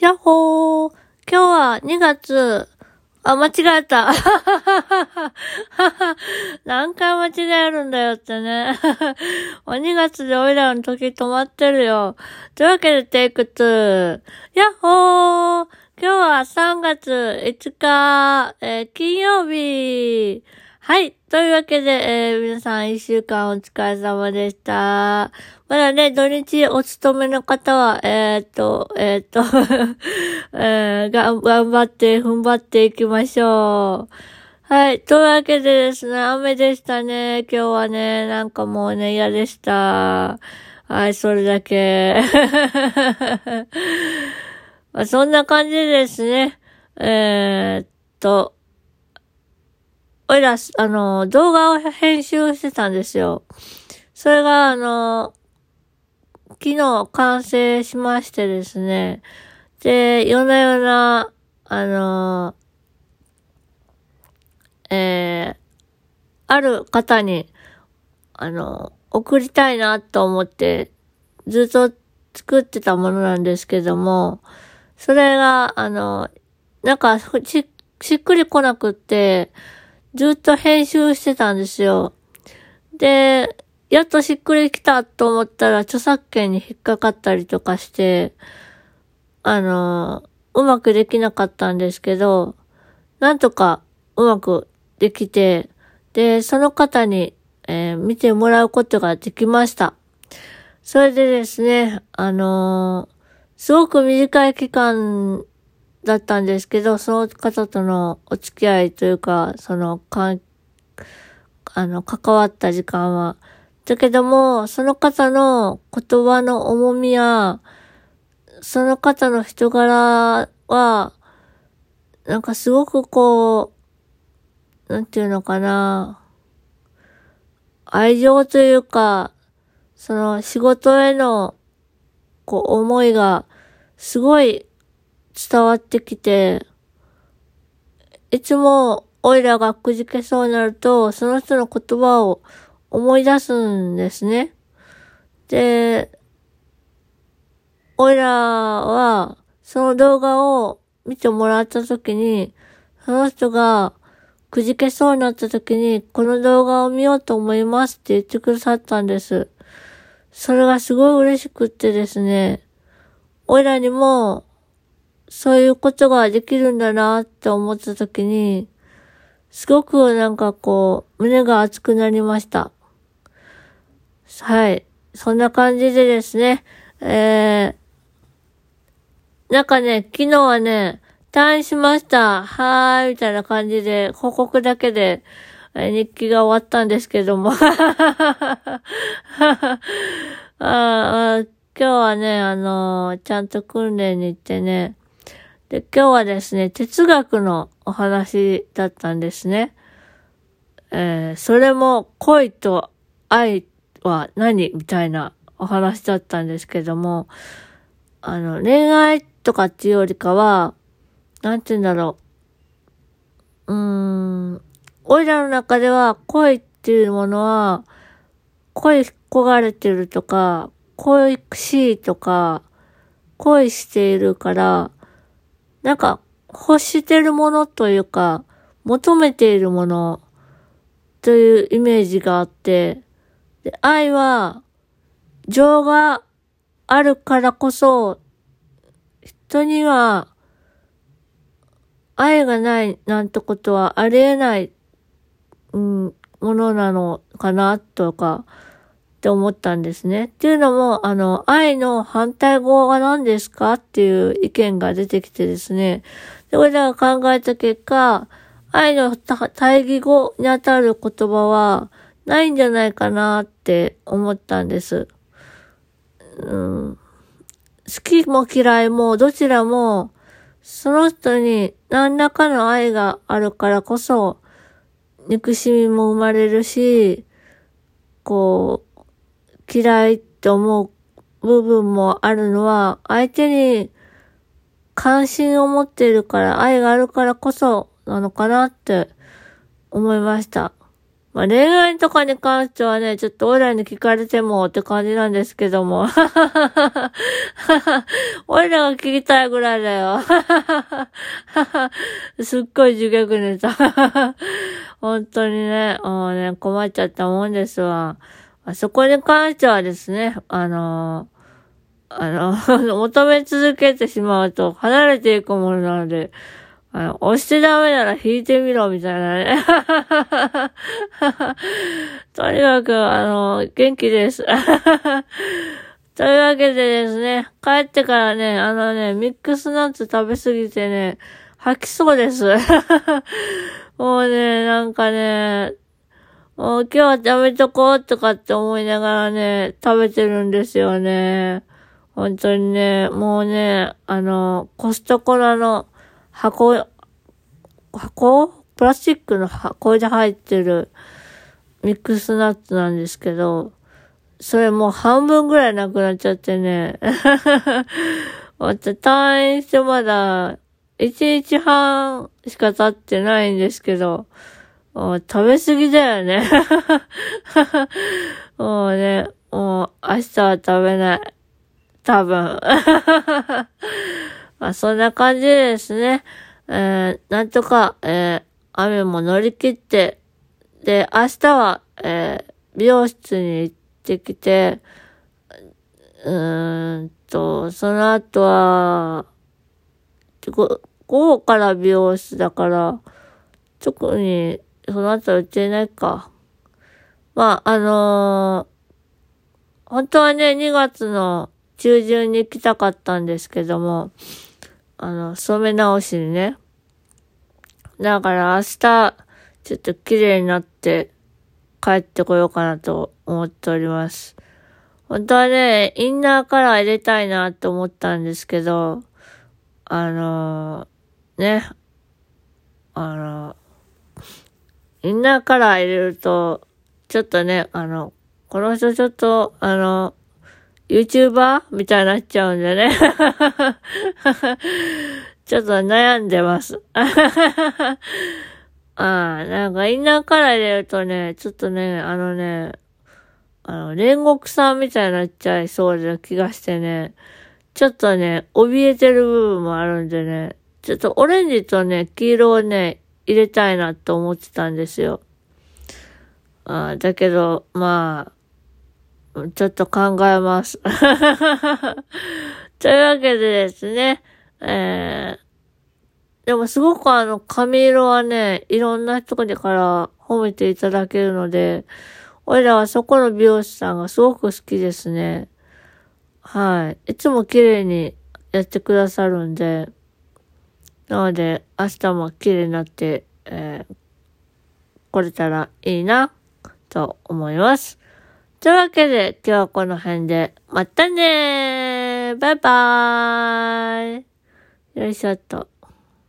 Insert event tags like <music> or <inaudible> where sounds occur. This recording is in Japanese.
やっほー。今日は2月、あ、間違えた。<laughs> 何回間違えるんだよってね。<laughs> 2月でおいらの時止まってるよ。というわけでテイク2。やっほー。今日は3月5日、えー、金曜日。はい。というわけで、えー、皆さん一週間お疲れ様でした。まだね、土日お勤めの方は、えー、っと、えー、っと <laughs> えー、が、頑張って、踏ん張っていきましょう。はい。というわけでですね、雨でしたね。今日はね、なんかもうね、嫌でした。はい、それだけ。<laughs> まあ、そんな感じですね。えー、っと、おいら、あの、動画を編集してたんですよ。それが、あの、昨日完成しましてですね。で、夜な夜な、あの、えー、ある方に、あの、送りたいなと思って、ずっと作ってたものなんですけども、それが、あの、なんかし、しっくりこなくって、ずっと編集してたんですよ。で、やっとしっくりきたと思ったら著作権に引っかかったりとかして、あの、うまくできなかったんですけど、なんとかうまくできて、で、その方に、えー、見てもらうことができました。それでですね、あのー、すごく短い期間だったんですけど、その方とのお付き合いというか、その、かん、あの、関わった時間は。だけども、その方の言葉の重みや、その方の人柄は、なんかすごくこう、なんていうのかな、愛情というか、その仕事への、こう、思いが、すごい伝わってきて、いつも、おいらがくじけそうになると、その人の言葉を思い出すんですね。で、おいらは、その動画を見てもらった時に、その人がくじけそうになった時に、この動画を見ようと思いますって言ってくださったんです。それがすごい嬉しくってですね、おいらにも、そういうことができるんだなって思った時に、すごくなんかこう、胸が熱くなりました。はい。そんな感じでですね、えー、なんかね、昨日はね、退院しました。はーい、みたいな感じで、報告だけで、日記が終わったんですけども。<laughs> ああ今日はね、あのー、ちゃんと訓練に行ってね、で、今日はですね、哲学のお話だったんですね。えー、それも恋と愛は何みたいなお話だったんですけども、あの、恋愛とかっていうよりかは、なんて言うんだろう。うーん、おいらの中では恋っていうものは、恋焦がれてるとか、恋しいとか、恋しているから、なんか欲してるものというか、求めているものというイメージがあって、で愛は情があるからこそ、人には愛がないなんてことはありえない、うん、ものなのかなとか、って思ったんですね。っていうのも、あの、愛の反対語は何ですかっていう意見が出てきてですね。で、これら考えた結果、愛の対義語にあたる言葉はないんじゃないかなって思ったんです。うん、好きも嫌いもどちらも、その人に何らかの愛があるからこそ、憎しみも生まれるし、こう、嫌いって思う部分もあるのは、相手に関心を持っているから、愛があるからこそなのかなって思いました。まあ、恋愛とかに関してはね、ちょっと俺らに聞かれてもって感じなんですけども。<laughs> 俺らが聞きたいぐらいだよ。<laughs> すっごい受虐ネタ。<laughs> 本当にね、もうね、困っちゃったもんですわ。あそこに関してはですね、あのあの、<laughs> 求め続けてしまうと離れていくものなので、あの、押してダメなら弾いてみろ、みたいなね。<laughs> とにかく、あの、元気です。<laughs> というわけでですね、帰ってからね、あのね、ミックスナッツ食べすぎてね、吐きそうです。もうね、なんかね、今日は食べとこうとかって思いながらね、食べてるんですよね。本当にね、もうね、あの、コストコのの箱、箱？プラスチックの箱で入ってるミックスナッツなんですけど、それもう半分ぐらいなくなっちゃってね。退院してまだ1日半しか経ってないんですけど、食べ過ぎだよね。もうね、もう明日は食べない。多分。まあそんな感じでですね。えー、<laughs> なんとか、えー、雨も乗り切って、で、明日は、えー、美容室に行ってきて、うーんと、その後は、午後から美容室だから、特に、その後は売ってないか。まあ、あのー、本当はね、2月の中旬に来たかったんですけども、あの、染め直しにね。だから明日、ちょっと綺麗になって帰ってこようかなと思っております。本当はね、インナーカラー入れたいなと思ったんですけど、あのー、ね、あのー、インナーカラー入れると、ちょっとね、あの、この人ちょっと、あの、YouTuber? みたいになっちゃうんでね。<laughs> ちょっと悩んでます。<laughs> ああ、なんかインナーカラー入れるとね、ちょっとね、あのね、あの、煉獄さんみたいになっちゃいそうな気がしてね、ちょっとね、怯えてる部分もあるんでね、ちょっとオレンジとね、黄色をね、入れたいなと思ってたんですよ。あだけど、まあ、ちょっと考えます。<laughs> というわけでですね、えー、でもすごくあの、髪色はね、いろんな人から褒めていただけるので、俺らはそこの美容師さんがすごく好きですね。はい。いつも綺麗にやってくださるんで、なので、明日も綺麗になって、えー、来れたらいいな、と思います。というわけで、今日はこの辺で、またねーバイバーイよいしょっと。